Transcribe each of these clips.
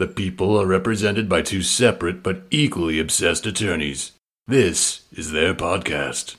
the people are represented by two separate but equally obsessed attorneys. This is their podcast.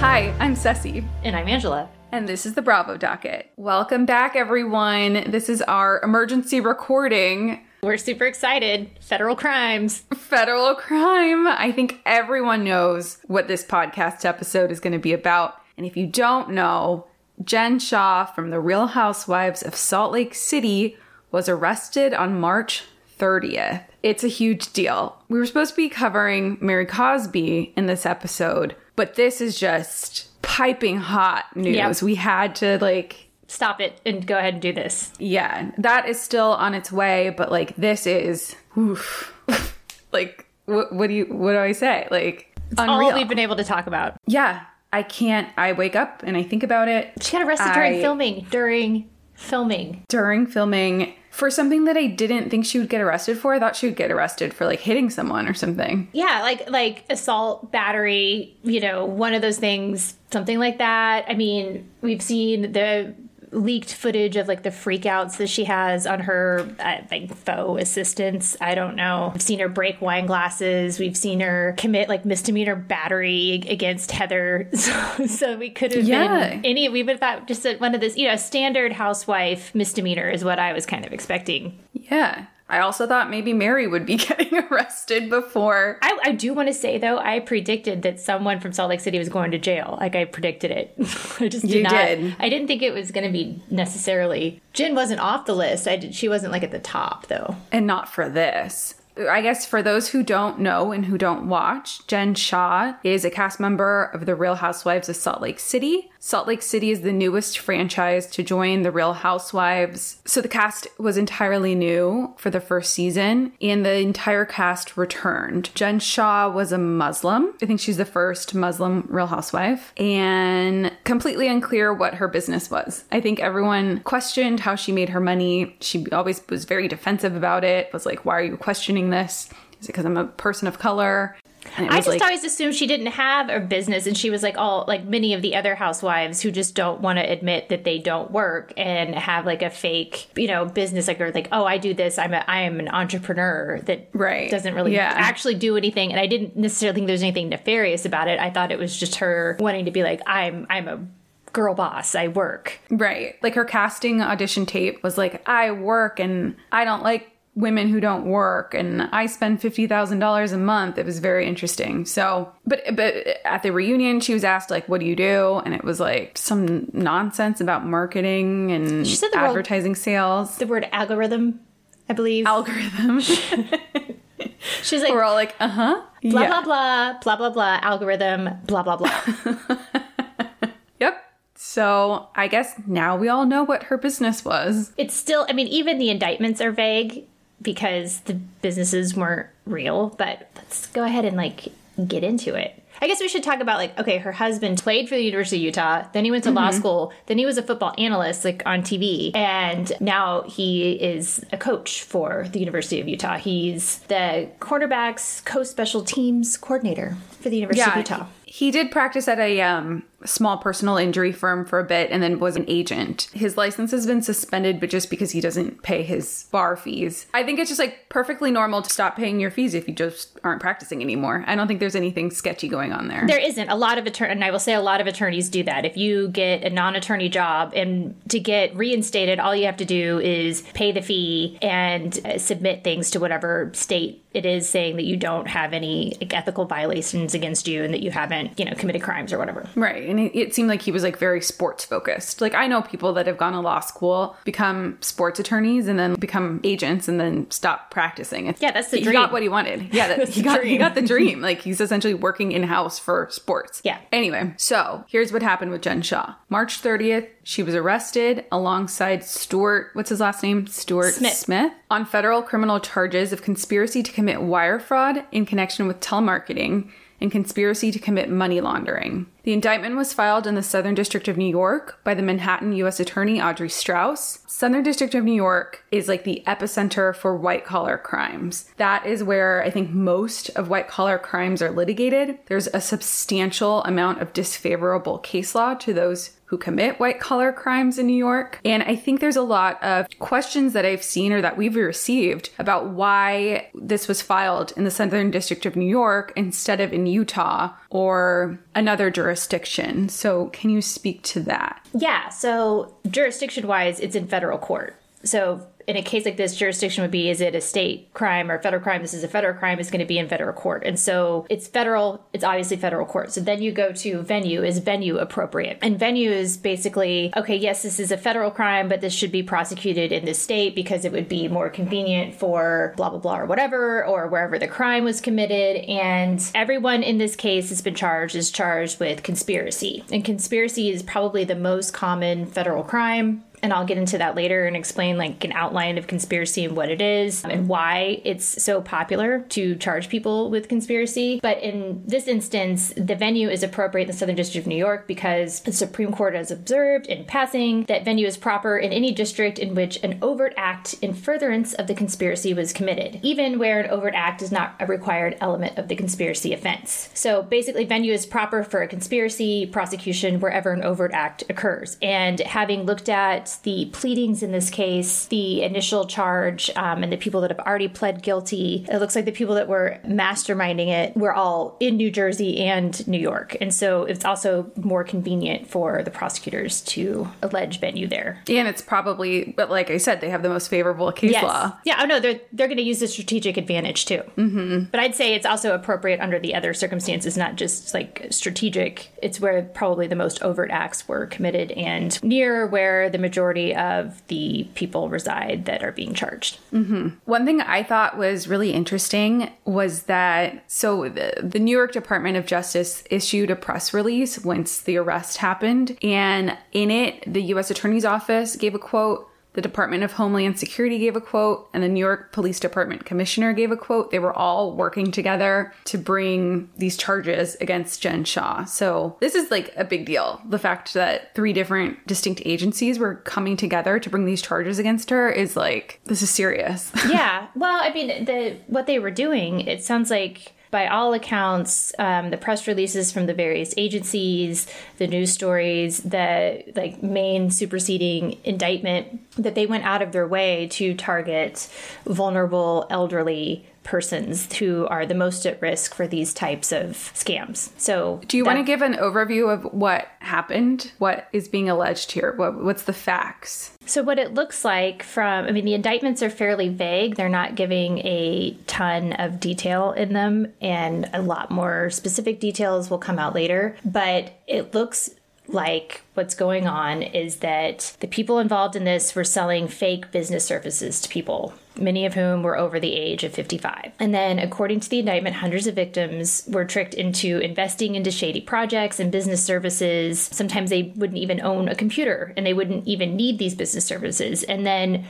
Hi, I'm Ceci, And I'm Angela. and this is the Bravo Docket. Welcome back, everyone. This is our emergency recording. We're super excited. Federal crimes. Federal crime. I think everyone knows what this podcast episode is going to be about. And if you don't know, Jen Shah from The Real Housewives of Salt Lake City was arrested on March 30th. It's a huge deal. We were supposed to be covering Mary Cosby in this episode, but this is just piping hot news. Yep. We had to like Stop it and go ahead and do this. yeah, that is still on its way, but like this is oof. like what, what do you what do I say? Like it's unreal. All we've been able to talk about. yeah, I can't. I wake up and I think about it She got arrested during filming. During filming. during filming for something that I didn't think she would get arrested for. I thought she would get arrested for like hitting someone or something. Yeah, like like assault, battery, you know, one of those things, something like that. I mean, we've seen the leaked footage of like the freakouts that she has on her uh, like faux assistants. I don't know. We've seen her break wine glasses. We've seen her commit like misdemeanor battery against Heather. So, so we could have Yeah. been any. We would have thought just one of this, you know, standard housewife misdemeanor is what I was kind of expecting. Yeah. I also thought maybe Mary would be getting arrested before. I, I do want to say though, I predicted that someone from Salt Lake City was going to jail. Like I predicted it. I just did You not. did. I didn't think it was going to be necessarily. Jen wasn't off the list. I did. She wasn't like at the top though. and not for this. I guess for those who don't know and who don't watch, Jen Shah is a cast member of The Real Housewives of Salt Lake City. Salt Lake City is the newest franchise to join The Real Housewives. So the cast was entirely new for the first season, and the entire cast returned. Jen Shah was a Muslim. I think she's the first Muslim Real Housewife, and completely unclear what her business was. I think everyone questioned how she made her money. She always was very defensive about it, was like, Why are you questioning this? Is it because I'm a person of color? I just like, always assumed she didn't have a business, and she was like all like many of the other housewives who just don't want to admit that they don't work and have like a fake, you know, business. Like or like, oh, I do this. I'm a I am an entrepreneur that Right. doesn't really Yeah. actually do anything. And I didn't necessarily think there was anything nefarious about it. I thought it was just her wanting to be like, I'm I'm a girl boss. I work. Right. Like her casting audition tape was like, I work and I don't like women who don't work and I spend $50,000 a month. It was very interesting. So, but but at the reunion she was asked like what do you do? And it was like some nonsense about marketing and She said the word- advertising sales. The word algorithm, I believe. Algorithm. She's like We're all like, uh-huh. blah yeah. blah blah blah blah blah algorithm blah blah blah. Yep. So, I guess now we all know what her business was. it's still i mean even the indictments are vague because the businesses weren't real but let's go ahead and like get into it I guess we should talk about like, okay, her husband played for the University of Utah, then he went to law school, then he was a football analyst like on TV, and now he is a coach for the University of Utah. He's the quarterbacks co-special teams coordinator for the University of Utah. He did practice at a um, small personal injury firm for a bit and then was an agent. His license has been suspended, but just because he doesn't pay his bar fees. I think it's just like perfectly normal to stop paying your fees if you just aren't practicing anymore. I don't think there's anything sketchy going on there. There isn't a lot of attorney, and I will say a lot of attorneys do that. If you get a non-attorney job and to get reinstated, all you have to do is pay the fee and uh, submit things to whatever state it is saying that you don't have any like, ethical violations against you and that you haven't, you know, committed crimes or whatever. Right. And it, it seemed like he was like very sports focused. Like I know people that have gone to law school, become sports attorneys, and then become agents and then stop practicing. It's- Yeah, that's the dream. he dream. got what he wanted. Yeah, that, he got he got the dream. Like he's essentially working in house for sports. Yeah. Anyway, so here's what happened with Jen Shah. March 30th, she was arrested alongside Stuart. What's his last name? Stuart Smith. Smith on federal criminal charges of conspiracy to commit wire fraud in connection with telemarketing and conspiracy to commit money laundering. The indictment was filed in the Southern District of New York by the Manhattan U.S. Attorney Audrey Strauss. Southern District of New York is like the epicenter for white collar crimes. That is where I think most of white collar crimes are litigated. There's a substantial amount of disfavorable case law to those who commit white collar crimes in New York. And I think there's a lot of questions that I've seen or that we've received about why this was filed in the Southern District of New York instead of in Utah or another jurisdiction. So, can you speak to that? Yeah, so jurisdiction wise, it's in federal court. So in a case like this, jurisdiction would be is it a state crime or federal crime? This is a federal crime, it's going to be in federal court. And so it's federal, it's obviously federal court. So then you go to venue. Is venue appropriate? And venue is basically, okay, yes, this is a federal crime, but this should be prosecuted in the state because it would be more convenient for blah, blah, blah, or whatever, or wherever the crime was committed. And everyone in this case has been charged, is charged with conspiracy. And conspiracy is probably the most common federal crime and I'll get into that later and explain like an outline of conspiracy and what it is and why it's so popular to charge people with conspiracy. But in this instance, the venue is appropriate in the Southern District of New York because the Supreme Court has observed in passing that venue is proper in any district in which an overt act in furtherance of the conspiracy was committed, even where an overt act is not a required element of the conspiracy offense. So basically, venue is proper for a conspiracy prosecution wherever an overt act occurs. And having looked at the pleadings in this case, the initial charge, um, and the people that have already pled guilty, it looks like the people that were masterminding it were all in New Jersey and New York. And so it's also more convenient for the prosecutors to allege venue there. And it's probably, but like I said, they have the most favorable case law. Yeah, oh no, they're they're going to use the strategic advantage too. Mm-hmm. But I'd say it's also appropriate under the other circumstances, not just like strategic. It's where probably the most overt acts were committed and near where the majority of the people reside that are being charged. Mm-hmm. One thing I thought was really interesting was that so the, the New York Department of Justice issued a press release once the arrest happened, and in it, the U.S. Attorney's Office gave a quote. The Department of Homeland Security gave a quote, and the New York Police Department Commissioner gave a quote. They were all working together to bring these charges against Jen Shah. So, this is like a big deal. The fact that three different distinct agencies were coming together to bring these charges against her is like, this is serious. yeah. Well, I mean, the what they were doing, it sounds like by all accounts, um, the press releases from the various agencies, the news stories, the like main superseding indictment, that they went out of their way to target vulnerable elderly persons who are the most at risk for these types of scams. So, Do you want to give an overview of what happened? What is being alleged here? What, what's the facts? So, what it looks like from, I mean, the indictments are fairly vague. They're not giving a ton of detail in them, and a lot more specific details will come out later. But it looks like what's going on is that the people involved in this were selling fake business services to people, many of whom were over the age of 55. And then, according to the indictment, hundreds of victims were tricked into investing into shady projects and business services. Sometimes they wouldn't even own a computer and they wouldn't even need these business services. And then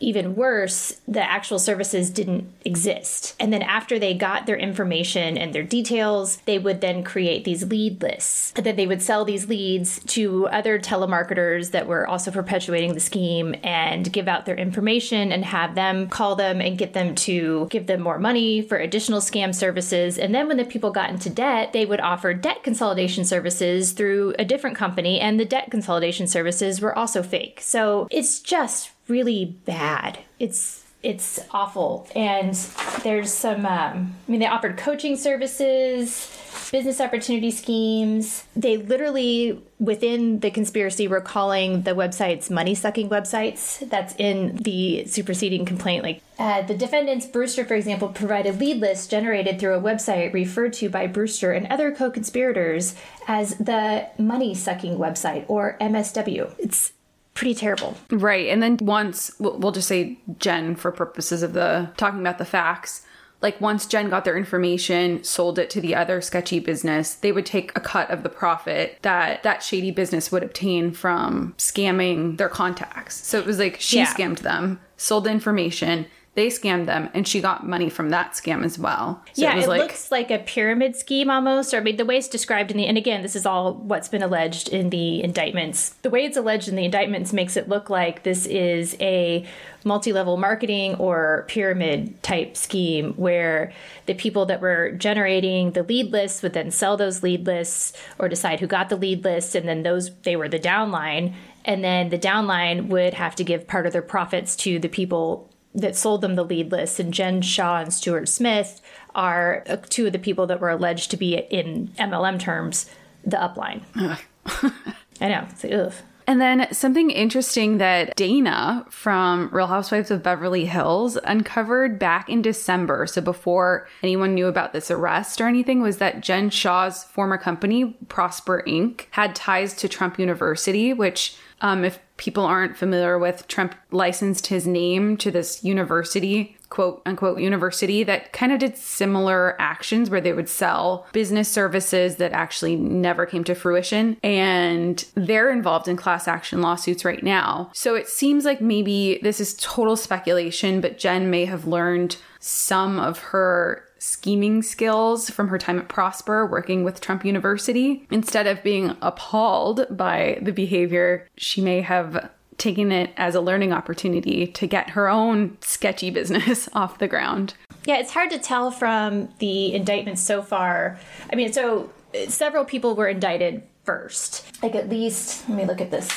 even worse, the actual services didn't exist. And then after they got their information and their details, they would then create these lead lists. And then they would sell these leads to other telemarketers that were also perpetuating the scheme and give out their information and have them call them and get them to give them more money for additional scam services. And then when the people got into debt, they would offer debt consolidation services through a different company, and the debt consolidation services were also fake. So it's just really bad. It's it's awful. And there's some, um, I mean, they offered coaching services, business opportunity schemes. They literally, within the conspiracy, were calling the websites money sucking websites. That's in the superseding complaint. Like uh, the defendants, Brewster, for example, provided lead lists generated through a website referred to by Brewster and other co conspirators as the money sucking website or MSW. It's pretty terrible. Right. And then once, we'll just say Jen for purposes of the talking about the facts. Like once Jen got their information, sold it to the other sketchy business, they would take a cut of the profit that that shady business would obtain from scamming their contacts. So it was like she Yeah. scammed them, sold the information, they scammed them, and she got money from that scam as well. So yeah, it was it like looks like a pyramid scheme almost, or I mean, the way it's described in the, and again, this is all what's been alleged in the indictments. The way it's alleged in the indictments makes it look like this is a multi level marketing or pyramid type scheme where the people that were generating the lead lists would then sell those lead lists or decide who got the lead lists, and then those, they were the downline. And then the downline would have to give part of their profits to the people that sold them the lead list, and Jen Shah and Stuart Smith are uh, two of the people that were alleged to be, in MLM terms, the upline. I know. It's like, ugh. And then something interesting that Dana from Real Housewives of Beverly Hills uncovered back in December, so before anyone knew about this arrest or anything, was that Jen Shah's former company, Prosper Inc., had ties to Trump University, which, um, if people aren't familiar with, Trump licensed his name to this university quote unquote university that kind of did similar actions where they would sell business services that actually never came to fruition. And they're involved in class action lawsuits right now. So it seems like maybe this is total speculation, but Jen may have learned some of her scheming skills from her time at Prosper working with Trump University. Instead of being appalled by the behavior, she may have taken it as a learning opportunity to get her own sketchy business off the ground. Yeah, it's hard to tell from the indictments so far. I mean, so uh, several people were indicted first. Like at least, let me look at this.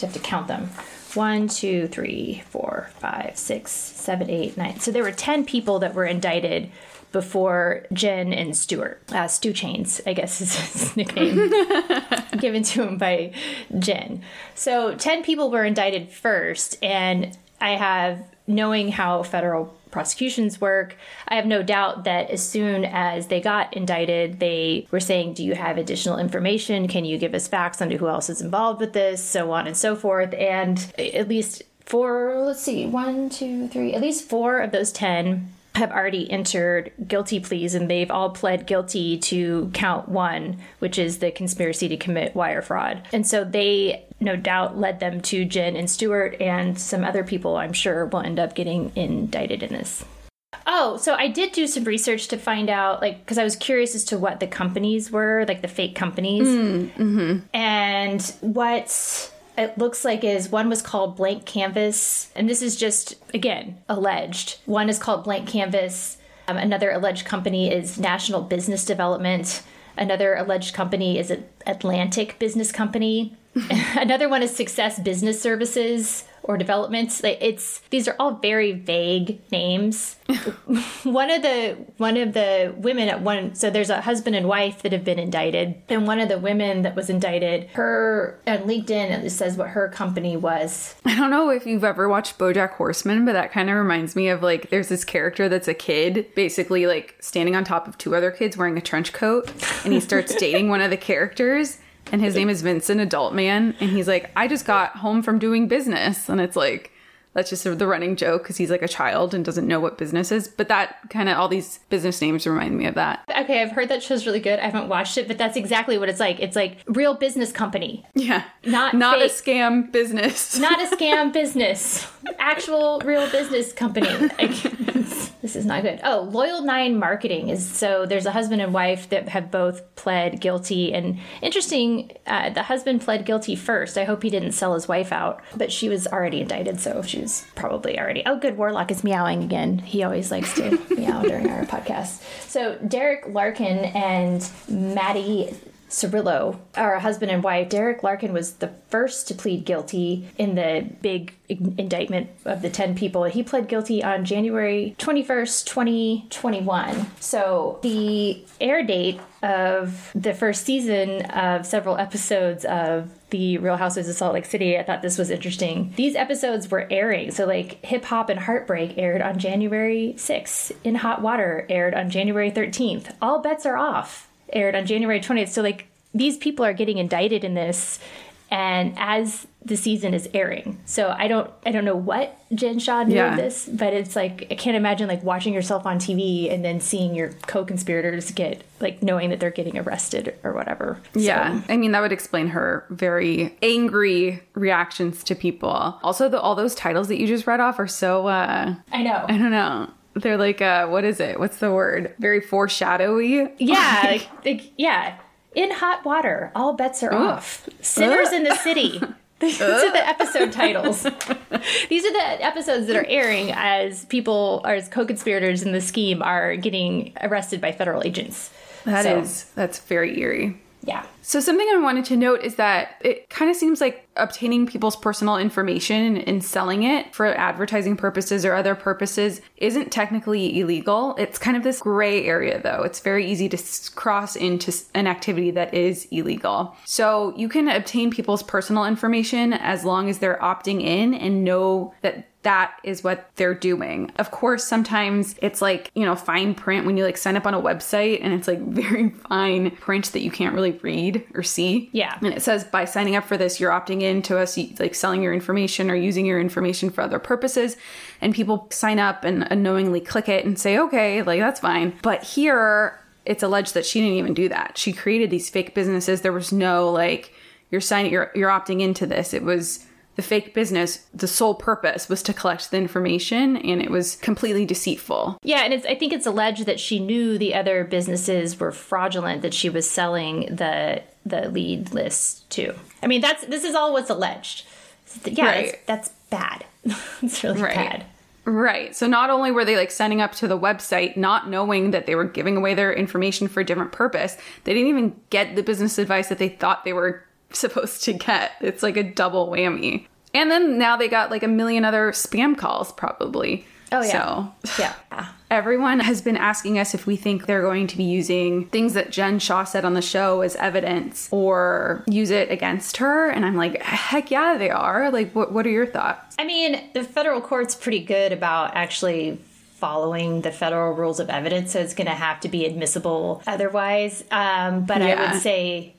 You have to count them. One, two, three, four, five, six, seven, eight, nine. So there were 10 people that were indicted before Jen and Stuart. Uh, Stu Chains, I guess is his nickname, given to him by Jen. So 10 people were indicted first, and I have, knowing how federal prosecutions work, I have no doubt that as soon as they got indicted, they were saying, Do you have additional information? Can you give us facts on who else is involved with this? So on and so forth. And at least four, let's see, one, two, three, at least four of those 10 have already entered guilty pleas and they've all pled guilty to count one, which is the conspiracy to commit wire fraud. And so they no doubt led them to Jen and Stewart and some other people I'm sure will end up getting indicted in this. Oh, so I did do some research to find out, like, because I was curious as to what the companies were, like the fake companies. Mm, mm-hmm. And what it looks like is one was called Blank Canvas, and this is just, again, alleged. One is called Blank Canvas. Um, another alleged company is National Business Development. Another alleged company is Atlantic Business Company. Another one is Success Business Services or developments. It's these are all very vague names. one of the one of the women at one so there's a husband and wife that have been indicted, and one of the women that was indicted, her on LinkedIn it says what her company was. I don't know if you've ever watched Bojack Horseman, but that kind of reminds me of like there's this character that's a kid, basically like standing on top of two other kids wearing a trench coat, and he starts dating one of the characters. And his name is Vincent, Adultman. And he's like, I just got home from doing business. And it's like, that's just the running joke because he's like a child and doesn't know what business is. But that kind of, all these business names remind me of that. Okay, I've heard that show's really good. I haven't watched it, but that's exactly what it's like. It's like real business company, Yeah. Not not a scam business. not a scam business. Actual real business company. Like, this is not good. Oh, Loyal Nine Marketing is so there's a husband and wife that have both pled guilty. And interesting, uh, the husband pled guilty first. I hope he didn't sell his wife out, but she was already indicted, so she was probably already. Oh, good. Warlock is meowing again. He always likes to meow during our podcast. So Derek Larkin and Maddie Cirillo a husband and wife. Derek Larkin was the first to plead guilty in the big indictment of the 10 people. He pled guilty on January 21st, 2021. So the air date of the first season of several episodes of the Real Housewives of Salt Lake City, I thought this was interesting. These episodes were airing. So, like, Hip Hop and Heartbreak aired on January 6th. In Hot Water aired on January 13th. All bets are off aired on January 20th. So, like, these people are getting indicted in this and as the season is airing. So i don't i don't know what jen shah knew yeah. of this but it's like i can't imagine like watching yourself on tv and then seeing your co-conspirators get like knowing that they're getting arrested or whatever. Yeah. I mean that would explain her very angry reactions to people. Also the, all those titles that you just read off are so uh i know. I don't know they're like uh what is it what's the word very foreshadowy yeah like, like yeah in hot water, all bets are Ooh. off. Sinners in the city. These are the episode titles. These are the episodes that are airing as people, or as co-conspirators in the scheme, are getting arrested by federal agents. That so. is that's very eerie. Yeah. So, something I wanted to note is that it kind of seems like obtaining people's personal information and selling it for advertising purposes or other purposes isn't technically illegal. It's kind of this gray area, though. It's very easy to cross into an activity that is illegal. So, you can obtain people's personal information as long as they're opting in and know that that is what they're doing. Of course, sometimes it's like, you know, fine print when you like sign up on a website and it's like very fine print that you can't really read or see. Yeah. And it says by signing up for this, you're opting in to us like selling your information or using your information for other purposes. And people sign up and unknowingly click it and say, okay, like that's fine. But here, it's alleged that she didn't even do that. She created these fake businesses. There was no like, you're signing, you're, you're opting into this. It was, the fake business, the sole purpose was to collect the information and it was completely deceitful. Yeah, and it's I think it's alleged that she knew the other businesses were fraudulent that she was selling the the lead list to. I mean, that's this is all what's alleged. Yeah, right. that's, that's bad. it's really right. bad. Right. So not only were they like signing up to the website not knowing that they were giving away their information for a different purpose, they didn't even get the business advice that they thought they were supposed to get. It's like a double whammy. And then now they got like a million other spam calls, probably. Oh, yeah. So, yeah. Everyone has been asking us if we think they're going to be using things that Jen Shah said on the show as evidence or use it against her. And I'm like, heck yeah, they are. Like, what, what are your thoughts? I mean, the federal court's pretty good about actually following the federal rules of evidence. So it's going to have to be admissible otherwise. Um, but yeah. I would say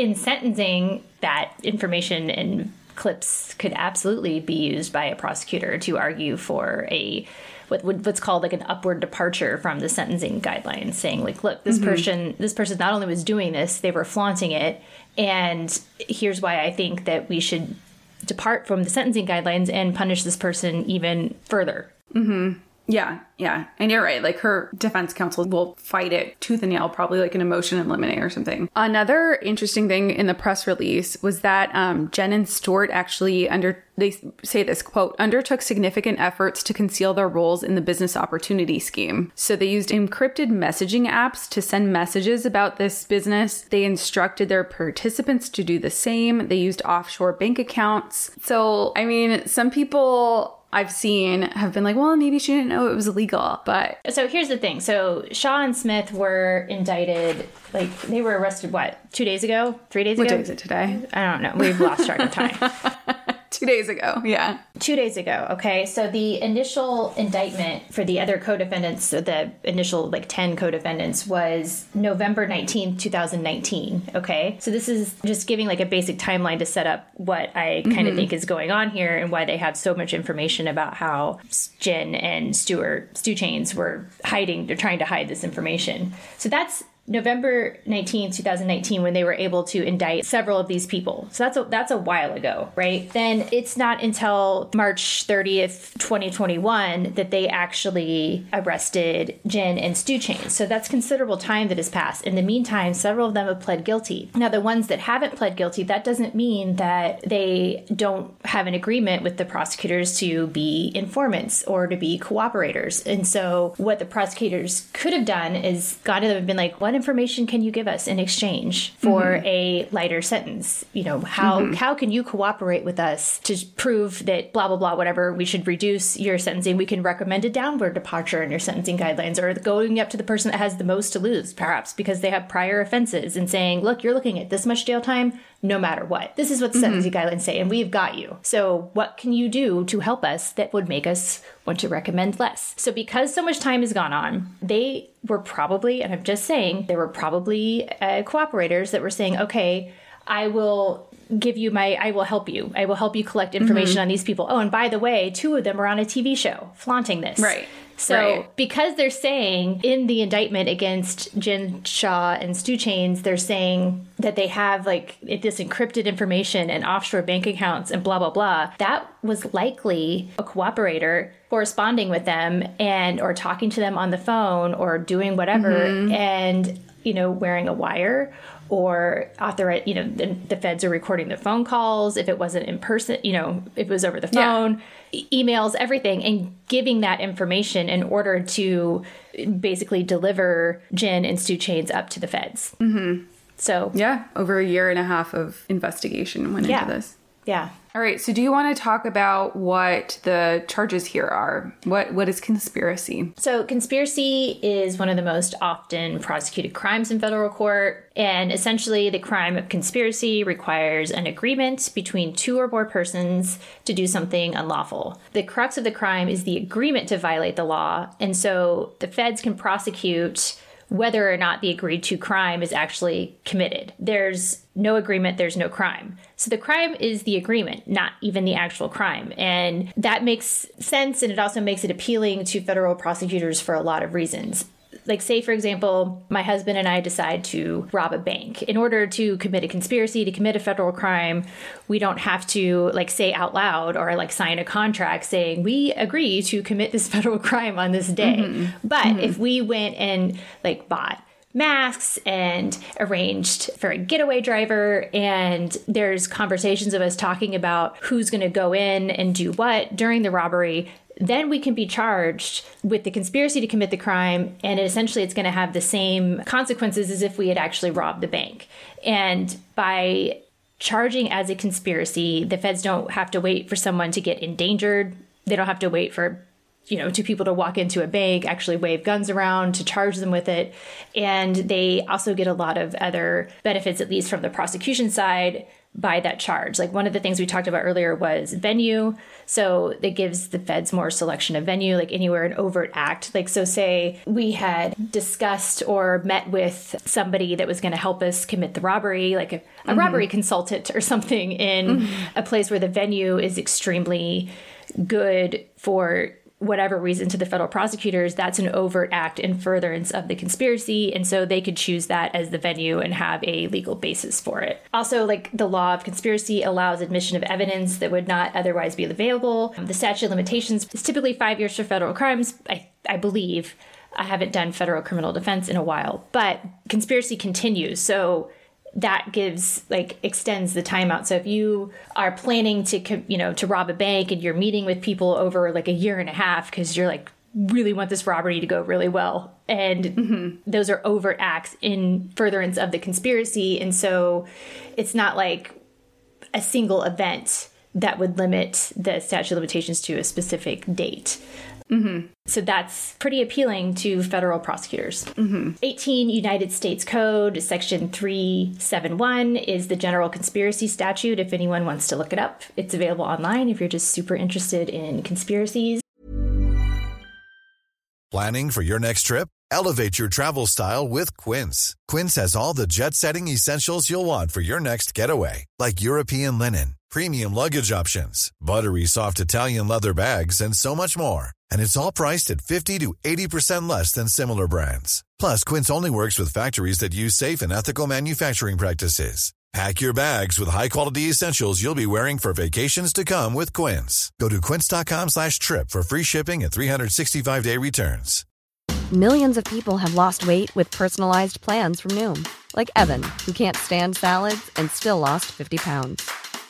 in sentencing, that information and clips could absolutely be used by a prosecutor to argue for a what what's called like an upward departure from the sentencing guidelines, saying like, look, this mm-hmm. person this person not only was doing this, they were flaunting it, and here's why I think that we should depart from the sentencing guidelines and punish this person even further. Mm-hmm. Yeah, yeah. And you're right. Like her defense counsel will fight it tooth and nail, probably like an emotion in limine or something. Another interesting thing in the press release was that um, Jen and Stuart actually under they say this quote undertook significant efforts to conceal their roles in the business opportunity scheme. So they used encrypted messaging apps to send messages about this business. They instructed their participants to do the same. They used offshore bank accounts. So I mean, some people I've seen have been like, well, maybe she didn't know it was illegal. But so here's the thing. So Shah and Smith were indicted, like they were arrested, what, two days ago? Three days what ago? What day is it today? I don't know. We've lost track of time. two days ago. Yeah. Two days ago. Okay. So the initial indictment for the other co defendants, the initial like 10 co defendants, was November 19th, 2019. Okay. So this is just giving like a basic timeline to set up what I kind of mm-hmm. think is going on here and why they have so much information about how Jen and Stuart, Stu Chains, were hiding, they're trying to hide this information. So that's November 19, 2019, when they were able to indict several of these people. So that's a, that's a while ago, right? Then it's not until March 30th, 2021, that they actually arrested Jen and Stu Chains. So that's considerable time that has passed. In the meantime, several of them have pled guilty. Now, the ones that haven't pled guilty, that doesn't mean that they don't have an agreement with the prosecutors to be informants or to be cooperators. And so, what the prosecutors could have done is gone to them and been like, "What information can you give us in exchange for mm-hmm. a lighter sentence? You know, how mm-hmm. how can you cooperate with us to prove that blah blah blah whatever we should reduce your sentencing? We can recommend a downward departure in your sentencing guidelines, or going up to the person that has the most to lose, perhaps because they have prior offenses, and saying, "Look, you're looking at this much jail time." No matter what. This is what the mm-hmm. sentencing guidelines say, and we've got you. So, what can you do to help us that would make us want to recommend less? So, because so much time has gone on, they were probably, and I'm just saying, there were probably uh, cooperators that were saying, okay, I will give you my I will help you. I will help you collect information mm-hmm. on these people. Oh, and by the way, two of them are on a TV show flaunting this. Right. So right. because they're saying in the indictment against Jen Shah and Stu Chains, they're saying that they have like this encrypted information and offshore bank accounts and blah blah blah. That was likely a cooperator corresponding with them and or talking to them on the phone or doing whatever mm-hmm. and you know wearing a wire or author you know the, the, feds are recording the phone calls if it wasn't in person you know if it was over the phone yeah emails, everything, and giving that information in order to basically deliver Jen and Stu Chains up to the feds. Mm-hmm. So, yeah, over a year and a half of investigation went yeah. into this. Yeah. All right. So, do you want to talk about what the charges here are? What What is conspiracy? So, conspiracy is one of the most often prosecuted crimes in federal court, and essentially, the crime of conspiracy requires an agreement between two or more persons to do something unlawful. The crux of the crime is the agreement to violate the law, and so the feds can prosecute whether or not the agreed to crime is actually committed. There's no agreement, there's no crime. So the crime is the agreement, not even the actual crime. And that makes sense and it also makes it appealing to federal prosecutors for a lot of reasons like say for example my husband and i decide to rob a bank in order to commit a conspiracy to commit a federal crime we don't have to like say out loud or like sign a contract saying we agree to commit this federal crime on this day mm-hmm. but mm-hmm. if we went and like bought masks and arranged for a getaway driver. And there's conversations of us talking about who's going to go in and do what during the robbery then we can be charged with the conspiracy to commit the crime and essentially it's going to have the same consequences as if we had actually robbed the bank. And by charging as a conspiracy the feds don't have to wait for someone to get endangered. They don't have to wait for you know two people to walk into a bank actually wave guns around to charge them with it. And they also get a lot of other benefits at least from the prosecution side by that charge. Like one of the things we talked about earlier was venue. So it gives the feds more selection of venue, like anywhere an overt act. Like, so say we had discussed or met with somebody that was going to help us commit the robbery, like a, a mm-hmm. robbery consultant or something in mm-hmm. a place where the venue is extremely good for whatever reason to the federal prosecutors, that's an overt act in furtherance of the conspiracy. And so they could choose that as the venue and have a legal basis for it. Also, like the law of conspiracy allows admission of evidence that would not otherwise be available. Um, the statute of limitations is typically five years for federal crimes, I, I believe. I haven't done federal criminal defense in a while, but conspiracy continues. So that gives like extends the timeout. So if you are planning to you know to rob a bank and you're meeting with people over like a year and a half because you're like really want this robbery to go really well and mm-hmm. those are overt acts in furtherance of the conspiracy and so it's not like a single event that would limit the statute of limitations to a specific date Mm-hmm. So that's pretty appealing to federal prosecutors. Mm-hmm. 18 United States Code, Section 371, is the general conspiracy statute if anyone wants to look it up. It's available online if you're just super interested in conspiracies. Planning for your next trip? Elevate your travel style with Quince. Quince has all the jet setting essentials you'll want for your next getaway, like European linen, premium luggage options, buttery soft Italian leather bags, and so much more and it's all priced at 50 to 80% less than similar brands. Plus, Quince only works with factories that use safe and ethical manufacturing practices. Pack your bags with high-quality essentials you'll be wearing for vacations to come with Quince. Go to quince.com slash trip for free shipping and 365-day returns. Millions of people have lost weight with personalized plans from Noom, like Evan, who can't stand salads and still lost 50 pounds.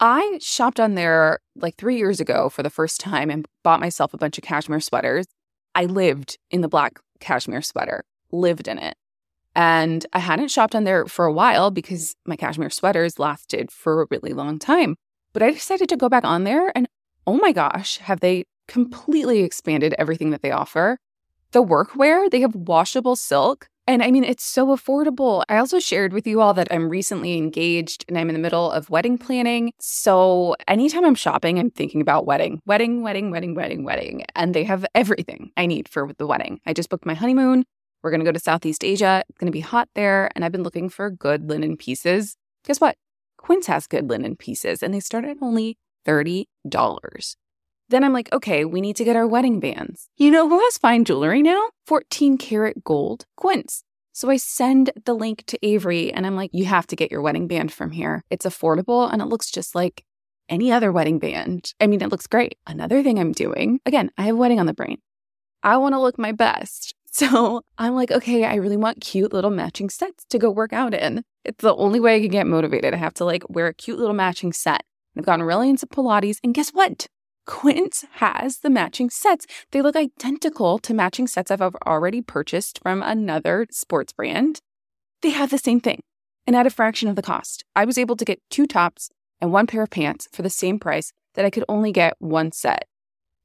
I shopped on there like three years ago for the first time and bought myself a bunch of cashmere sweaters. I lived in the black cashmere sweater, lived in it. And I hadn't shopped on there for a while because my cashmere sweaters lasted for a really long time. But I decided to go back on there and oh my gosh, have they completely expanded everything that they offer? The workwear, they have washable silk. And I mean, it's so affordable. I also shared with you all that I'm recently engaged and I'm in the middle of wedding planning. So anytime I'm shopping, I'm thinking about wedding, wedding, wedding, wedding, wedding, wedding. And they have everything I need for the wedding. I just booked my honeymoon. We're going to go to Southeast Asia. It's going to be hot there. And I've been looking for good linen pieces. Guess what? Quince has good linen pieces and they start at only $30. Then I'm like, okay, we need to get our wedding bands. You know who has fine jewelry now? 14 karat gold, Quince. So I send the link to Avery and I'm like, you have to get your wedding band from here. It's affordable and it looks just like any other wedding band. I mean, it looks great. Another thing I'm doing, again, I have wedding on the brain. I want to look my best. So I'm like, okay, I really want cute little matching sets to go work out in. It's the only way I can get motivated. I have to like wear a cute little matching set. I've gotten really into Pilates, and guess what? Quince has the matching sets. They look identical to matching sets I've already purchased from another sports brand. They have the same thing and at a fraction of the cost. I was able to get two tops and one pair of pants for the same price that I could only get one set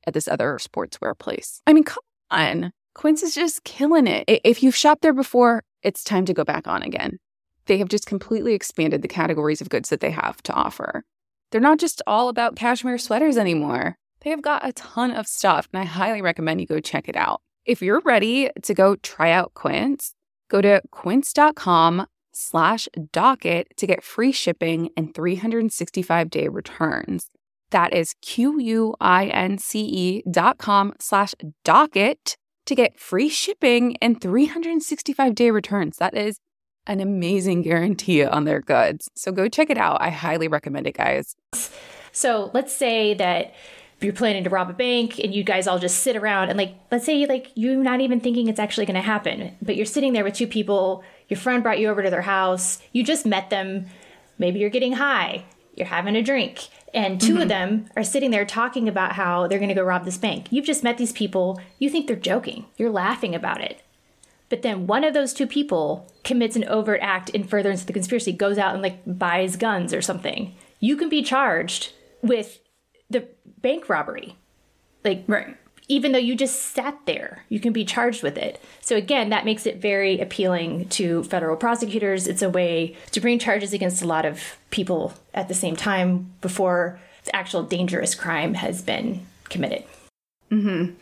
at this other sportswear place. I mean, come on. Quince is just killing it. If you've shopped there before, it's time to go back on again. They have just completely expanded the categories of goods that they have to offer. They're not just all about cashmere sweaters anymore. They have got a ton of stuff, and I highly recommend you go check it out. If you're ready to go try out Quince, go to quince.com slash docket to get free shipping and 365 day returns. That is Q-U-I-N-C-E dot com slash docket to get free shipping and 365 day returns. That is an amazing guarantee on their goods. So go check it out. I highly recommend it, guys. So let's say that you're planning to rob a bank and you guys all just sit around and like let's say like you're not even thinking it's actually going to happen but you're sitting there with two people your friend brought you over to their house you just met them maybe you're getting high you're having a drink and 2 mm-hmm. of them are sitting there talking about how they're going to go rob this bank you've just met these people you think they're joking you're laughing about it but then one of those two people commits an overt act in furtherance of the conspiracy, goes out and like buys guns or something. You can be charged with the bank robbery. Like, right. even though you just sat there, you can be charged with it. So, again, that makes it very appealing to federal prosecutors. It's a way to bring charges against a lot of people at the same time before the actual dangerous crime has been committed. Mm-hmm.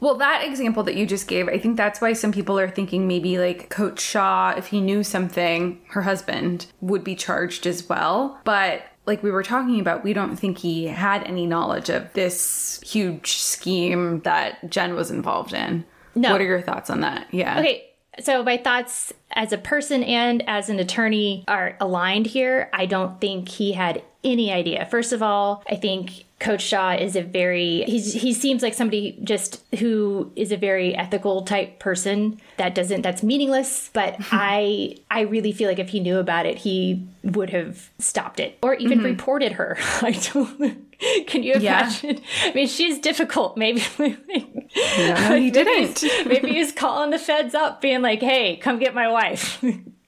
Well, that example that you just gave, I think that's why some people are thinking maybe like Coach Shah, if he knew something, her husband would be charged as well. But like we were talking about, we don't think he had any knowledge of this huge scheme that Jen was involved in. No. What are your thoughts on that? Yeah. Okay. So my thoughts as a person and as an attorney are aligned here. I don't think he had any idea. First of all, I think Coach Shah is a very he's, he seems like somebody just who is a very ethical type person that doesn't that's meaningless but I I really feel like if he knew about it he would have stopped it or even mm-hmm. reported her I don't can you imagine yeah. I mean she's difficult maybe no he didn't maybe he's calling the feds up being like hey come get my wife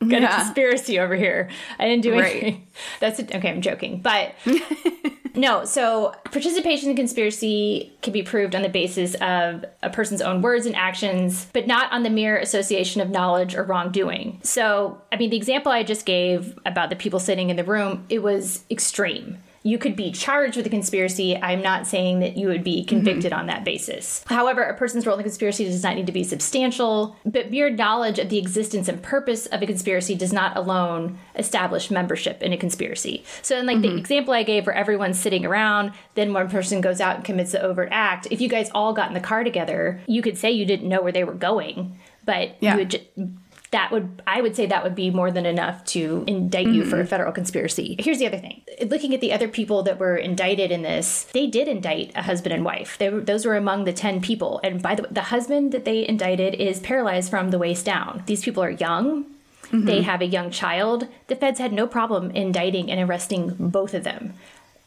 got yeah. a conspiracy over here I didn't do anything right. that's it okay I'm joking but no, so participation in conspiracy can be proved on the basis of a person's own words and actions, but not on the mere association of knowledge or wrongdoing. So, I mean, the example I just gave about the people sitting in the room, it was extreme you could be charged with a conspiracy. I'm not saying that you would be convicted mm-hmm. on that basis. However, a person's role in the conspiracy does not need to be substantial, but mere knowledge of the existence and purpose of a conspiracy does not alone establish membership in a conspiracy. So, in like mm-hmm. the example I gave where everyone's sitting around, then one person goes out and commits the overt act. If you guys all got in the car together, you could say you didn't know where they were going, but yeah. you would just that would I would say that would be more than enough to indict mm-hmm. you for a mm-hmm. federal conspiracy. Here's the other thing. Looking at the other people that were indicted in this, they did indict a husband and wife. They were, those were among the 10 people. And by the way, the husband that they indicted is paralyzed from the waist down. These people are young. Mm-hmm. They have a young child. The feds had no problem indicting and arresting both of them.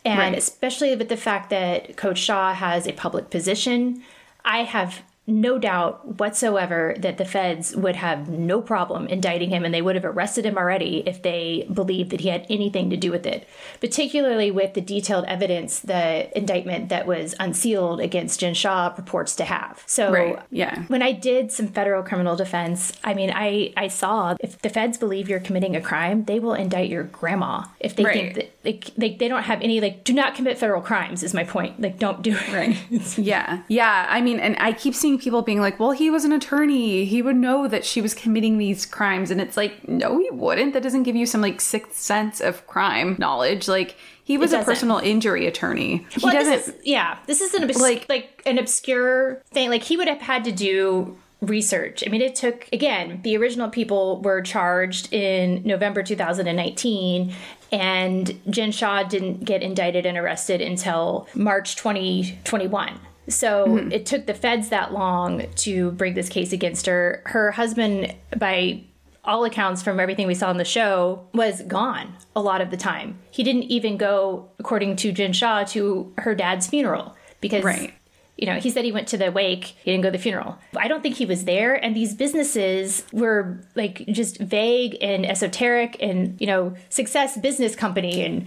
And right. especially with the fact that Coach Shah has a public position, I have no doubt whatsoever that the feds would have no problem indicting him and they would have arrested him already if they believed that he had anything to do with it, particularly with the detailed evidence the indictment that was unsealed against Jen Shah purports to have. So, right. yeah. When I did some federal criminal defense, I mean, I, I saw if the feds believe you're committing a crime, they will indict your grandma if they right. think that they, they, they don't have any, like, do not commit federal crimes, is my point. Like, don't do it. Right. yeah. Yeah. I mean, and I keep seeing seeing people being like, well, he was an attorney. He would know that she was committing these crimes. And it's like, no, he wouldn't. That doesn't give you some like sixth sense of crime knowledge. Like, he was a personal injury attorney. He well, doesn't. This is, yeah, this is an obs- like like an obscure thing. Like he would have had to do research. I mean, it took, again, the original people were charged in November 2019, and Jen Shah didn't get indicted and arrested until March 2021. So mm-hmm. it took the feds that long to bring this case against her. Her husband, by all accounts from everything we saw in the show, was gone a lot of the time. He didn't even go, according to Jen Shah, to her dad's funeral because. Right. You know, he said he went to the wake, he didn't go to the funeral. I don't think he was there. And these businesses were like just vague and esoteric and, you know, success business company and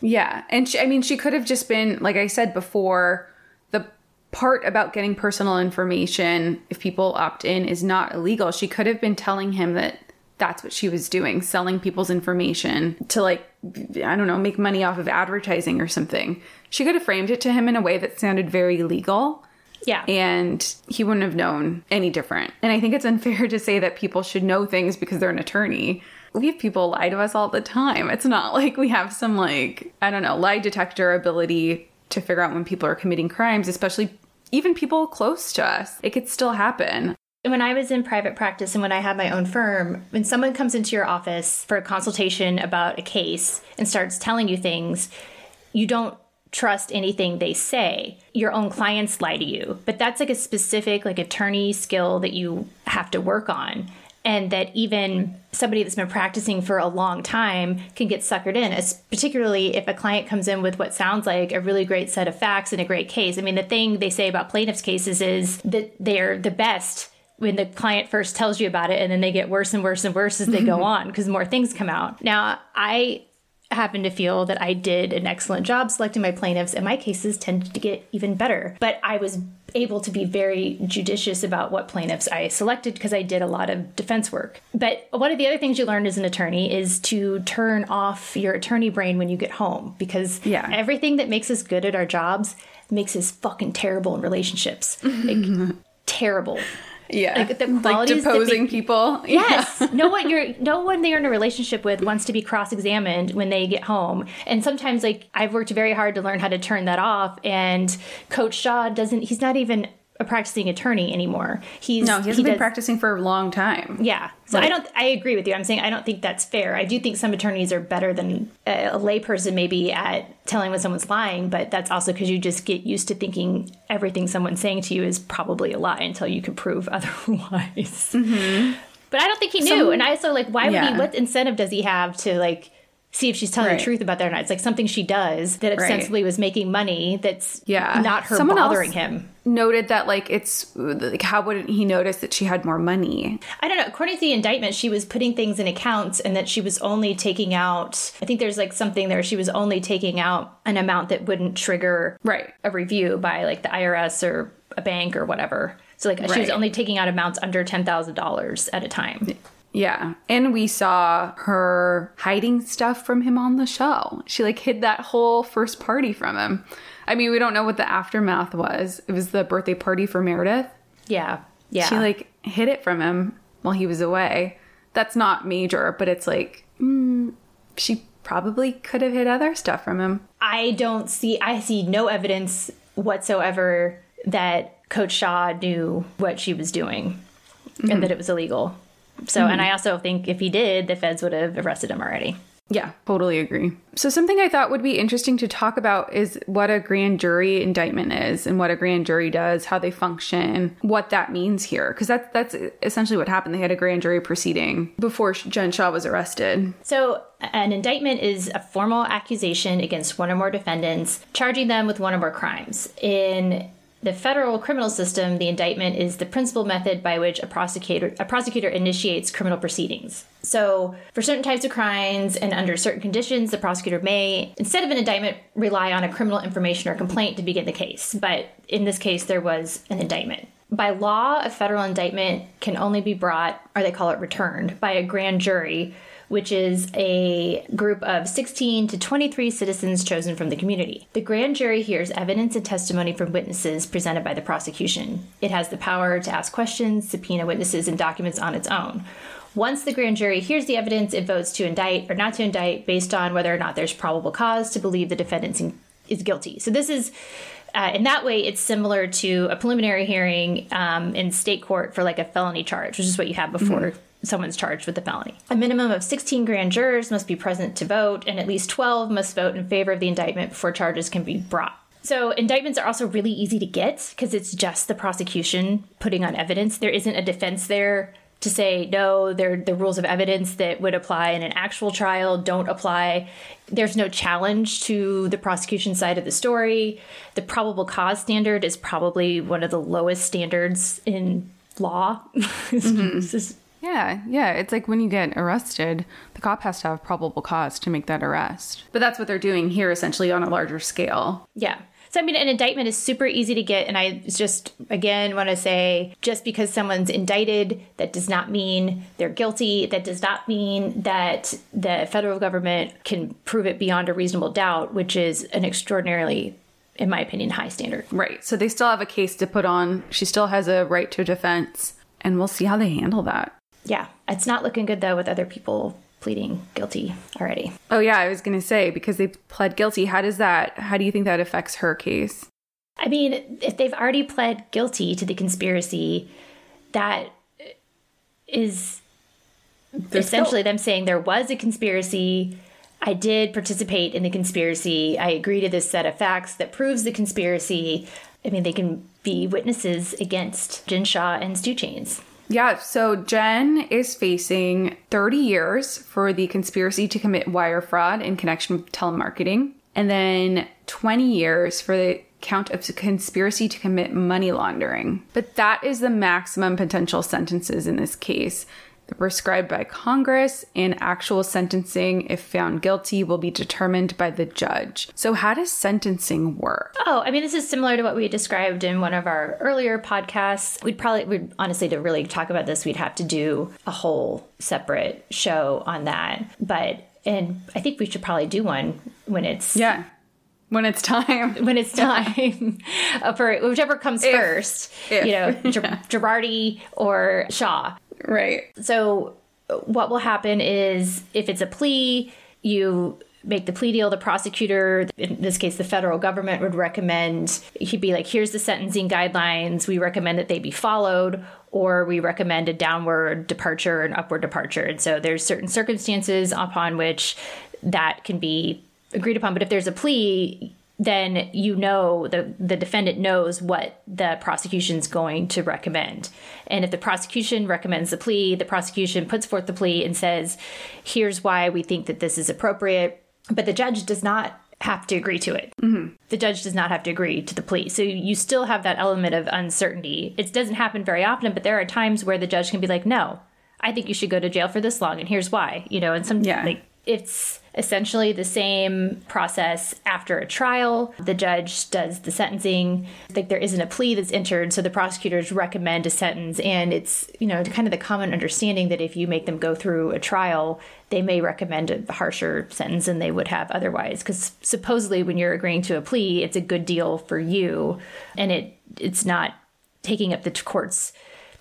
yeah. And she, I mean, she could have just been, like I said before, part about getting personal information, if people opt in, is not illegal. She could have been telling him that that's what she was doing, selling people's information to, like, I don't know, make money off of advertising or something. She could have framed it to him in a way that sounded very legal. Yeah. And he wouldn't have known any different. And I think it's unfair to say that people should know things because they're an attorney. We have people lie to us all the time. It's not like we have some, like, I don't know, lie detector ability to figure out when people are committing crimes, especially even people close to us. It could still happen. When I was in private practice and when I had my own firm, when someone comes into your office for a consultation about a case and starts telling you things, you don't trust anything they say. Your own clients lie to you. But that's like a specific like attorney skill that you have to work on and that even somebody that's been practicing for a long time can get suckered in, as particularly if a client comes in with what sounds like a really great set of facts and a great case. I mean, the thing they say about plaintiffs' cases is that they're the best when the client first tells you about it and then they get worse and worse and worse as they go mm-hmm. on because more things come out. Now, I happen to feel that I did an excellent job selecting my plaintiffs, and my cases tended to get even better. But I was able to be very judicious about what plaintiffs I selected because I did a lot of defense work. But one of the other things you learn as an attorney is to turn off your attorney brain when you get home because yeah. everything that makes us good at our jobs makes us fucking terrible in relationships. Like, terrible. Yeah, like the like deposing people. Yes, yeah. no one you're no one they're in a relationship with wants to be cross-examined when they get home. And sometimes, like I've worked very hard to learn how to turn that off. And Coach Shah doesn't. He's not even a practicing attorney anymore. He's No, he hasn't he been does- practicing for a long time. Yeah. So I don't. I agree with you. I'm saying I don't think that's fair. I do think some attorneys are better than a, a layperson, maybe at telling when someone's lying. But that's also because you just get used to thinking everything someone's saying to you is probably a lie until you can prove otherwise. Mm-hmm. But I don't think he knew. And I so like, why would Yeah. he? What incentive does he have to like? See if she's telling Right. the truth about that or not. It's like something she does that Right. ostensibly was making money. That's Yeah. not her Someone bothering him. Noted that like it's like how wouldn't he notice that she had more money? I don't know. According to the indictment, she was putting things in accounts and that she was only taking out, I think there's like something there, she was only taking out an amount that wouldn't trigger Right. a review by like the IRS or a bank or whatever. So like she was only taking out amounts under $10,000 at a time. Yeah. And we saw her hiding stuff from him on the show. She like hid that whole first party from him. I mean, we don't know what the aftermath was. It was the birthday party for Meredith. Yeah. Yeah. She like hid it from him while he was away. That's not major, but it's like, mm, she probably could have hid other stuff from him. I don't see, I see no evidence whatsoever that Coach Shah knew what she was doing and that it was illegal. So, and mm-hmm. I also think if he did, the feds would have arrested him already. Yeah, totally agree. So, something I thought would be interesting to talk about is what a grand jury indictment is and what a grand jury does, how they function, what that means here. Because that's, that's essentially what happened. They had a grand jury proceeding before Jen Shah was arrested. So, an indictment is a formal accusation against one or more defendants, charging them with one or more crimes. In the federal criminal system, the indictment is the principal method by which a prosecutor a prosecutor initiates criminal proceedings. So, for certain types of crimes and under certain conditions, the prosecutor may, instead of an indictment, rely on a criminal information or complaint to begin the case. But in this case, there was an indictment. By law, a federal indictment can only be brought, or they call it returned, by a grand jury, which is a group of 16 to 23 citizens chosen from the community. The grand jury hears evidence and testimony from witnesses presented by the prosecution. It has the power to ask questions, subpoena witnesses, and documents on its own. Once the grand jury hears the evidence, it votes to indict or not to indict based on whether or not there's probable cause to believe the defendant is guilty. So this is uh, in that way, it's similar to a preliminary hearing um, in state court for like a felony charge, which is what you have before someone's charged with a felony. A minimum of 16 grand jurors must be present to vote, and at least 12 must vote in favor of the indictment before charges can be brought. So, indictments are also really easy to get because it's just the prosecution putting on evidence. There isn't a defense there to say no they're the rules of evidence that would apply in an actual trial don't apply there's no challenge to the prosecution side of the story the probable cause standard is probably one of the lowest standards in law is- Yeah, yeah. It's like when you get arrested, the cop has to have probable cause to make that arrest. But that's what they're doing here, essentially on a larger scale. Yeah. So, I mean, an indictment is super easy to get. And I just, again, want to say just because someone's indicted, that does not mean they're guilty. That does not mean that the federal government can prove it beyond a reasonable doubt, which is an extraordinarily, in my opinion, high standard. Right. So they still have a case to put on. She still has a right to defense. And we'll see how they handle that. Yeah. It's not looking good, though, with other people pleading guilty already. Oh, yeah. I was going to say, because they pled guilty, how does that, how do you think that affects her case? I mean, if they've already pled guilty to the conspiracy, that is essentially them saying there was a conspiracy. I did participate in the conspiracy. I agree to this set of facts that proves the conspiracy. I mean, they can be witnesses against Jen Shah and Stu Chains. Yeah, so Jen is facing 30 years for the conspiracy to commit wire fraud in connection with telemarketing, and then 20 years for the count of conspiracy to commit money laundering. But that is the maximum potential sentences in this case. They're prescribed by Congress, and actual sentencing, if found guilty, will be determined by the judge. So, how does sentencing work? Oh, I mean, this is similar to what we described in one of our earlier podcasts. We'd probably, we'd honestly, to really talk about this, we'd have to do a whole separate show on that. But, and I think we should probably do one when it's Yeah, when it's time. when it's time uh, for whichever comes first. if. You know, Ger- Girardi or Shah. Right. So, what will happen is if it's a plea, you make the plea deal, the prosecutor, in this case, the federal government, would recommend he'd be like, here's the sentencing guidelines. We recommend that they be followed, or we recommend a downward departure and upward departure. And so there's certain circumstances upon which that can be agreed upon. But if there's a plea, then you know the the defendant knows what the prosecution's going to recommend. And if the prosecution recommends the plea, the prosecution puts forth the plea and says, "Here's why we think that this is appropriate." But the judge does not have to agree to it. Mm-hmm. The judge does not have to agree to the plea. So you still have that element of uncertainty. It doesn't happen very often, but there are times where the judge can be like, "No, I think you should go to jail for this long and here's why." You know, and some Yeah. like it's essentially the same process after a trial. The judge does the sentencing. Like there isn't a plea that's entered, so the prosecutors recommend a sentence. And it's, you know, kind of the common understanding that if you make them go through a trial, they may recommend a harsher sentence than they would have otherwise. Because supposedly when you're agreeing to a plea, it's a good deal for you. And it it's not taking up the court's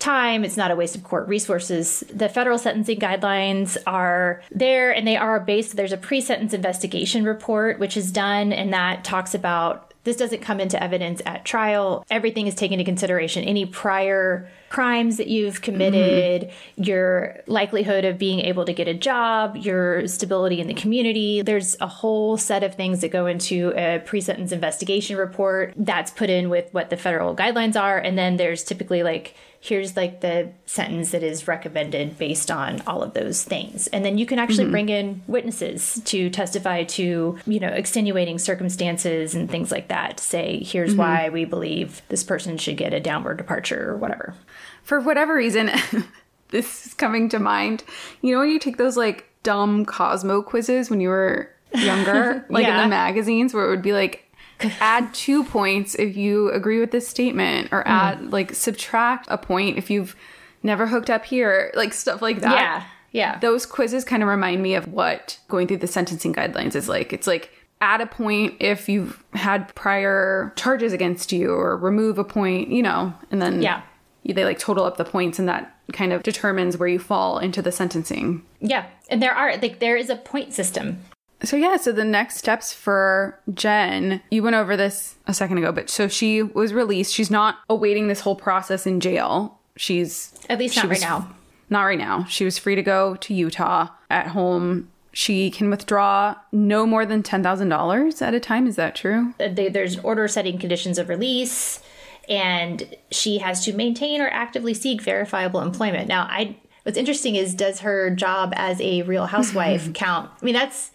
time. It's not a waste of court resources. The federal sentencing guidelines are there and they are based. There's a pre sentence investigation report, which is done, and that talks about this doesn't come into evidence at trial. Everything is taken into consideration. Any prior crimes that you've committed, mm-hmm. your likelihood of being able to get a job, your stability in the community. There's a whole set of things that go into a pre sentence investigation report that's put in with what the federal guidelines are. And then there's typically like, here's like the sentence that is recommended based on all of those things. And then you can actually mm-hmm. bring in witnesses to testify to, you know, extenuating circumstances and things like that to say, here's mm-hmm. why we believe this person should get a downward departure or whatever. For whatever reason, this is coming to mind. You know when you take those like dumb Cosmo quizzes when you were younger, like in the magazines, where it would be like add two points if you agree with this statement, or hmm. add like subtract a point if you've never hooked up here, like stuff like that. Yeah. Yeah. Those quizzes kind of remind me of what going through the sentencing guidelines is like. It's like add a point if you've had prior charges against you, or remove a point, you know, and then Yeah. they like total up the points, and that kind of determines where you fall into the sentencing. yeah. And there are, like, there is a point system. So yeah, so the next steps for Jen, you went over this a second ago, but so she was released. She's not awaiting this whole process in jail. She's At least not right was- now. Not right now. She was free to go to Utah at home. She can withdraw no more than ten thousand dollars at a time. Is that true? Uh, they- there's an order setting conditions of release and she has to maintain or actively seek verifiable employment now i what's interesting is does her job as a real housewife count i mean that's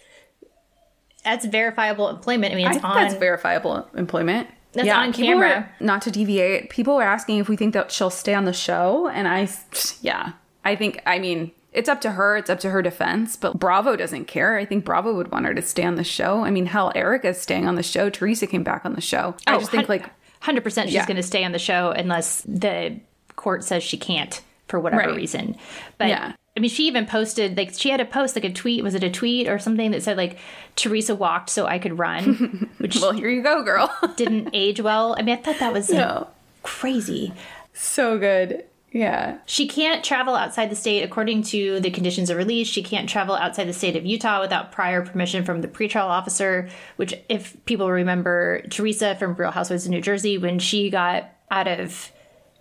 that's verifiable employment i mean I it's think on that's verifiable employment. That's on camera. were- not to deviate, people were asking if we think that she'll stay on the show, and I, yeah, I think. I mean, it's up to her. It's up to her defense. But Bravo doesn't care. I think Bravo would want her to stay on the show. I mean, hell, Erica's staying on the show. Teresa came back on the show. I Oh, just think like 100% she's Yeah. going to stay on the show unless the court says she can't for whatever Right. reason but Yeah. I mean, she even posted like she had a post like a tweet. Was it a tweet or something that said like Teresa walked so I could run, which well, here you go, girl. didn't age well. I mean, I thought that was like, No. crazy. so good. Yeah. She can't travel outside the state according to the conditions of release. She can't travel outside the state of Utah without prior permission from the pretrial officer, which, if people remember, Teresa from Real Housewives of New Jersey, when she got out of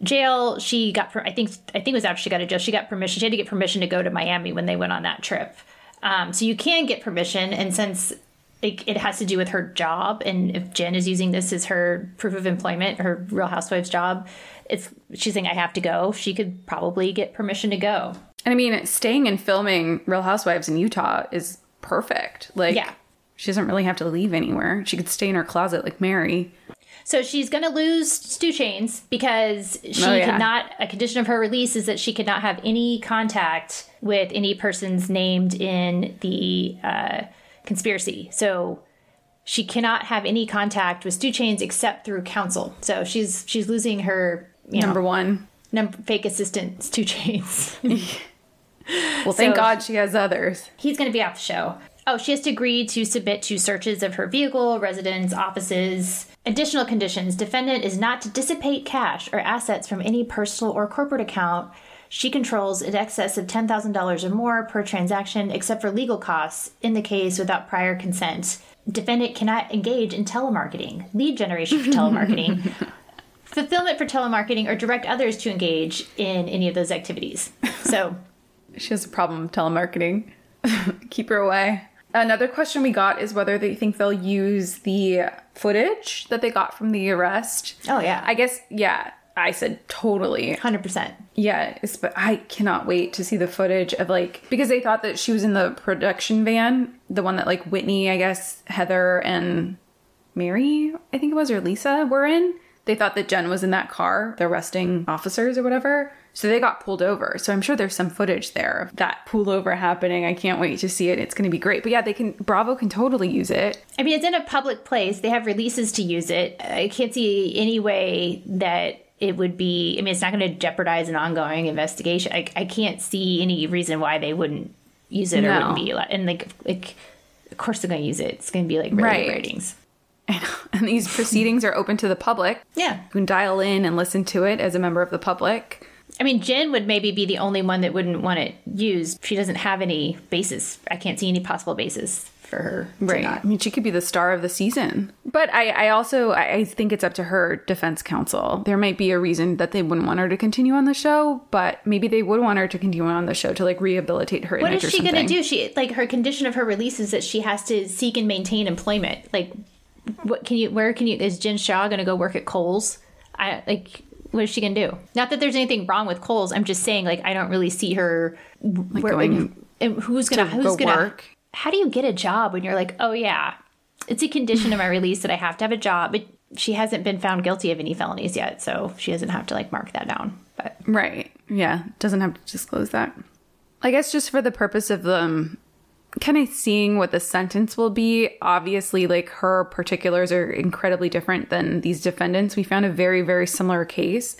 jail, she got, per- I think, I think it was after she got out of jail, she got permission. She had to get permission to go to Miami when they went on that trip. Um, so you can get permission, and since it, it has to do with her job, and if Jen is using this as her proof of employment, her Real Housewives job, it's she's saying I have to go. She could probably get permission to go. And I mean, staying and filming Real Housewives in Utah is perfect. Like, Yeah. she doesn't really have to leave anywhere. She could stay in her closet like Mary. So she's going to lose Stu Chains because she Oh, yeah. could not. A condition of her release is that she could not have any contact with any persons named in the uh, conspiracy. So she cannot have any contact with Stu Chains except through counsel. So she's she's losing her you know, Number one. fake assistant Stu Chains. Well, thank So- God she has others. He's going to be off the show. Oh, she has to agree to submit to searches of her vehicle, residence, offices. Additional conditions defendant is not to dissipate cash or assets from any personal or corporate account She controls in excess of $10,000 or more per transaction, except for legal costs, in the case without prior consent. Defendant cannot engage in telemarketing, lead generation for telemarketing, fulfillment for telemarketing, or direct others to engage in any of those activities. So, She has a problem with telemarketing. Keep her away. Another question we got is whether they think they'll use the footage that they got from the arrest. oh yeah, I guess, yeah, I said totally. 100%. Yeah, but I cannot wait to see the footage of like because they thought that she was in the production van, the one that like Whitney, I guess Heather and Mary, I think it was, or Lisa were in. They thought that Jen was in that car, the arresting officers or whatever. So they got pulled over. So I'm sure there's some footage there of that pullover happening. I can't wait to see it. It's going to be great. But yeah, they can. Bravo can totally use it. I mean, it's in a public place. They have releases to use it. I can't see any way that it would be. I mean, it's not going to jeopardize an ongoing investigation. I, I can't see any reason why they wouldn't use it or wouldn't be. And like, like, of course they're going to use it. It's going to be like really Right. Ratings. And these proceedings are open to the public. Yeah. You can dial in and listen to it as a member of the public. I mean, Jen would maybe be the only one that wouldn't want it used. She doesn't have any basis. I can't see any possible basis for her. Right. not. I mean, she could be the star of the season. But I, I also I think it's up to her defense counsel. There might be a reason that they wouldn't want her to continue on the show, but maybe they would want her to continue on the show to like rehabilitate her What is she going to do? She like her condition of her release is that she has to seek and maintain employment. Like, what can you? Where can you? Is Jen Shah going to go work at Kohl's? I like. What is she going to do? Not that there's anything wrong with Kohl's. I'm just saying, like, I don't really see her like going and who's gonna who's go gonna work. How do you get a job when you're like, oh yeah, it's a condition of my release that I have to have a job. But she hasn't been found guilty of any felonies yet, so she doesn't have to like mark that down. But Right. Yeah. Doesn't have to disclose that. I guess just for the purpose of them kind of seeing what the sentence will be. Obviously, like her particulars are incredibly different than these defendants. We found a very, very similar case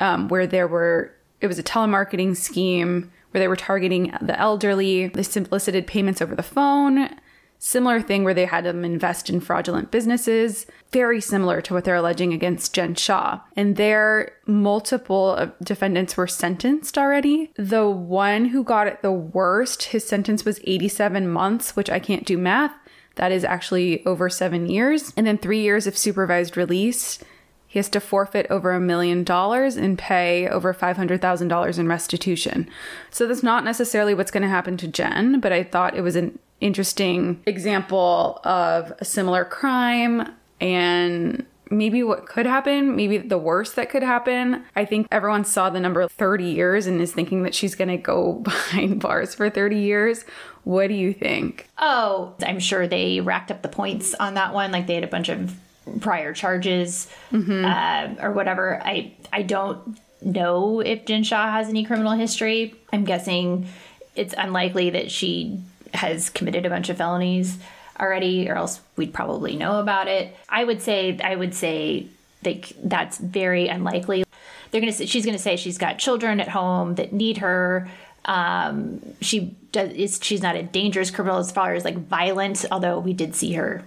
um, where there were, it was a telemarketing scheme where they were targeting the elderly. They solicited payments over the phone. Similar thing where they had them invest in fraudulent businesses, very similar to what they're alleging against Jen Shah. And there, multiple defendants were sentenced already. The one who got it the worst, his sentence was 87 months, which I can't do math. That is actually over seven years. And then three years of supervised release. He has to forfeit over a million dollars and pay over $500,000 in restitution. So that's not necessarily what's going to happen to Jen, but I thought it was an interesting example of a similar crime and maybe what could happen, maybe the worst that could happen. I think everyone saw the number 30 years and is thinking that she's going to go behind bars for 30 years. What do you think? Oh, I'm sure they racked up the points on that one. Like they had a bunch of prior charges uh, or whatever. I I don't know if Jen Shah has any criminal history. I'm guessing it's unlikely that she has committed a bunch of felonies already, or else we'd probably know about it. I would say I would say like that's very unlikely. They're gonna say, she's gonna say she's got children at home that need her. Um, she does is she's not a dangerous criminal as far as like violent, although we did see her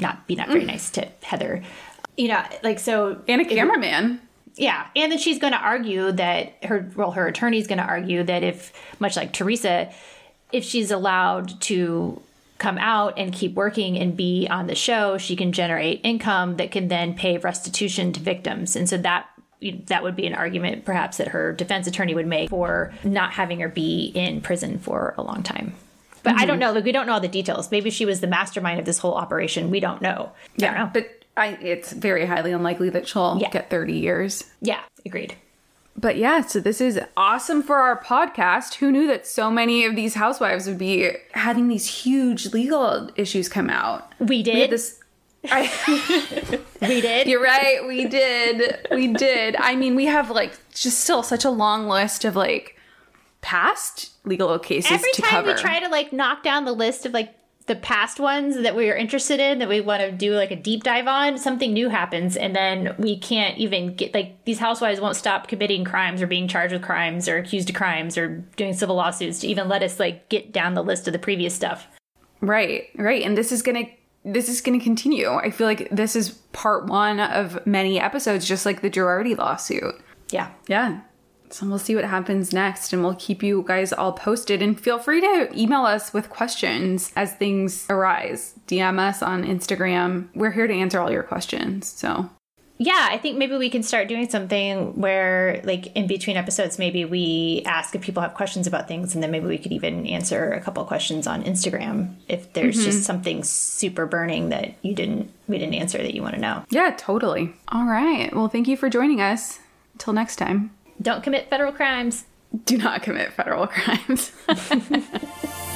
not be not very nice to Heather. You know, like so And a cameraman. yeah, and then she's going to argue that her well, her attorney's going to argue that if much like Teresa, if she's allowed to come out and keep working and be on the show, she can generate income that can then pay restitution to victims, and so that that would be an argument perhaps that her defense attorney would make for not having her be in prison for a long time. But I don't mm-hmm. know. Like we don't know all the details. Maybe she was the mastermind of this whole operation. We don't know. I don't know. But I, it's very highly unlikely that she'll Yeah. get 30 years. yeah, agreed. But yeah, so this is awesome for our podcast. Who knew that so many of these housewives would be having these huge legal issues come out? We We did. had this. I, we did. you're right. We did. We did. I mean, we have like just still such a long list of like past legal cases Every to time cover. we try to like knock down the list of like the past ones that we are interested in that we want to do like a deep dive on, something new happens, and then we can't even get like these housewives won't stop committing crimes or being charged with crimes or accused of crimes or doing civil lawsuits to even let us like get down the list of the previous stuff. Right, right. And this is going to this is going to continue. I feel like this is part 1 of many episodes just like the Girardi lawsuit. Yeah. Yeah. So we'll see what happens next and we'll keep you guys all posted. And feel free to email us with questions as things arise. DM us on Instagram. We're here to answer all your questions. So yeah, I think maybe we can start doing something where, like, in between episodes, maybe we ask if people have questions about things, and then maybe we could even answer a couple questions on Instagram if there's mm-hmm. just something super burning that you didn't we didn't answer that you want to know. Yeah, totally. All right. Well, thank you for joining us. Until next time. Don't commit federal crimes. Do not commit federal crimes.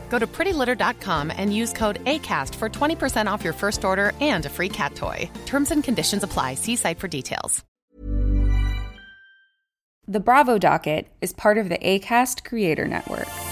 Go to prettylitter.com and use code ACAST for 20% off your first order and a free cat toy. Terms and conditions apply. See site for details. The Bravo Docket is part of the ACAST Creator Network.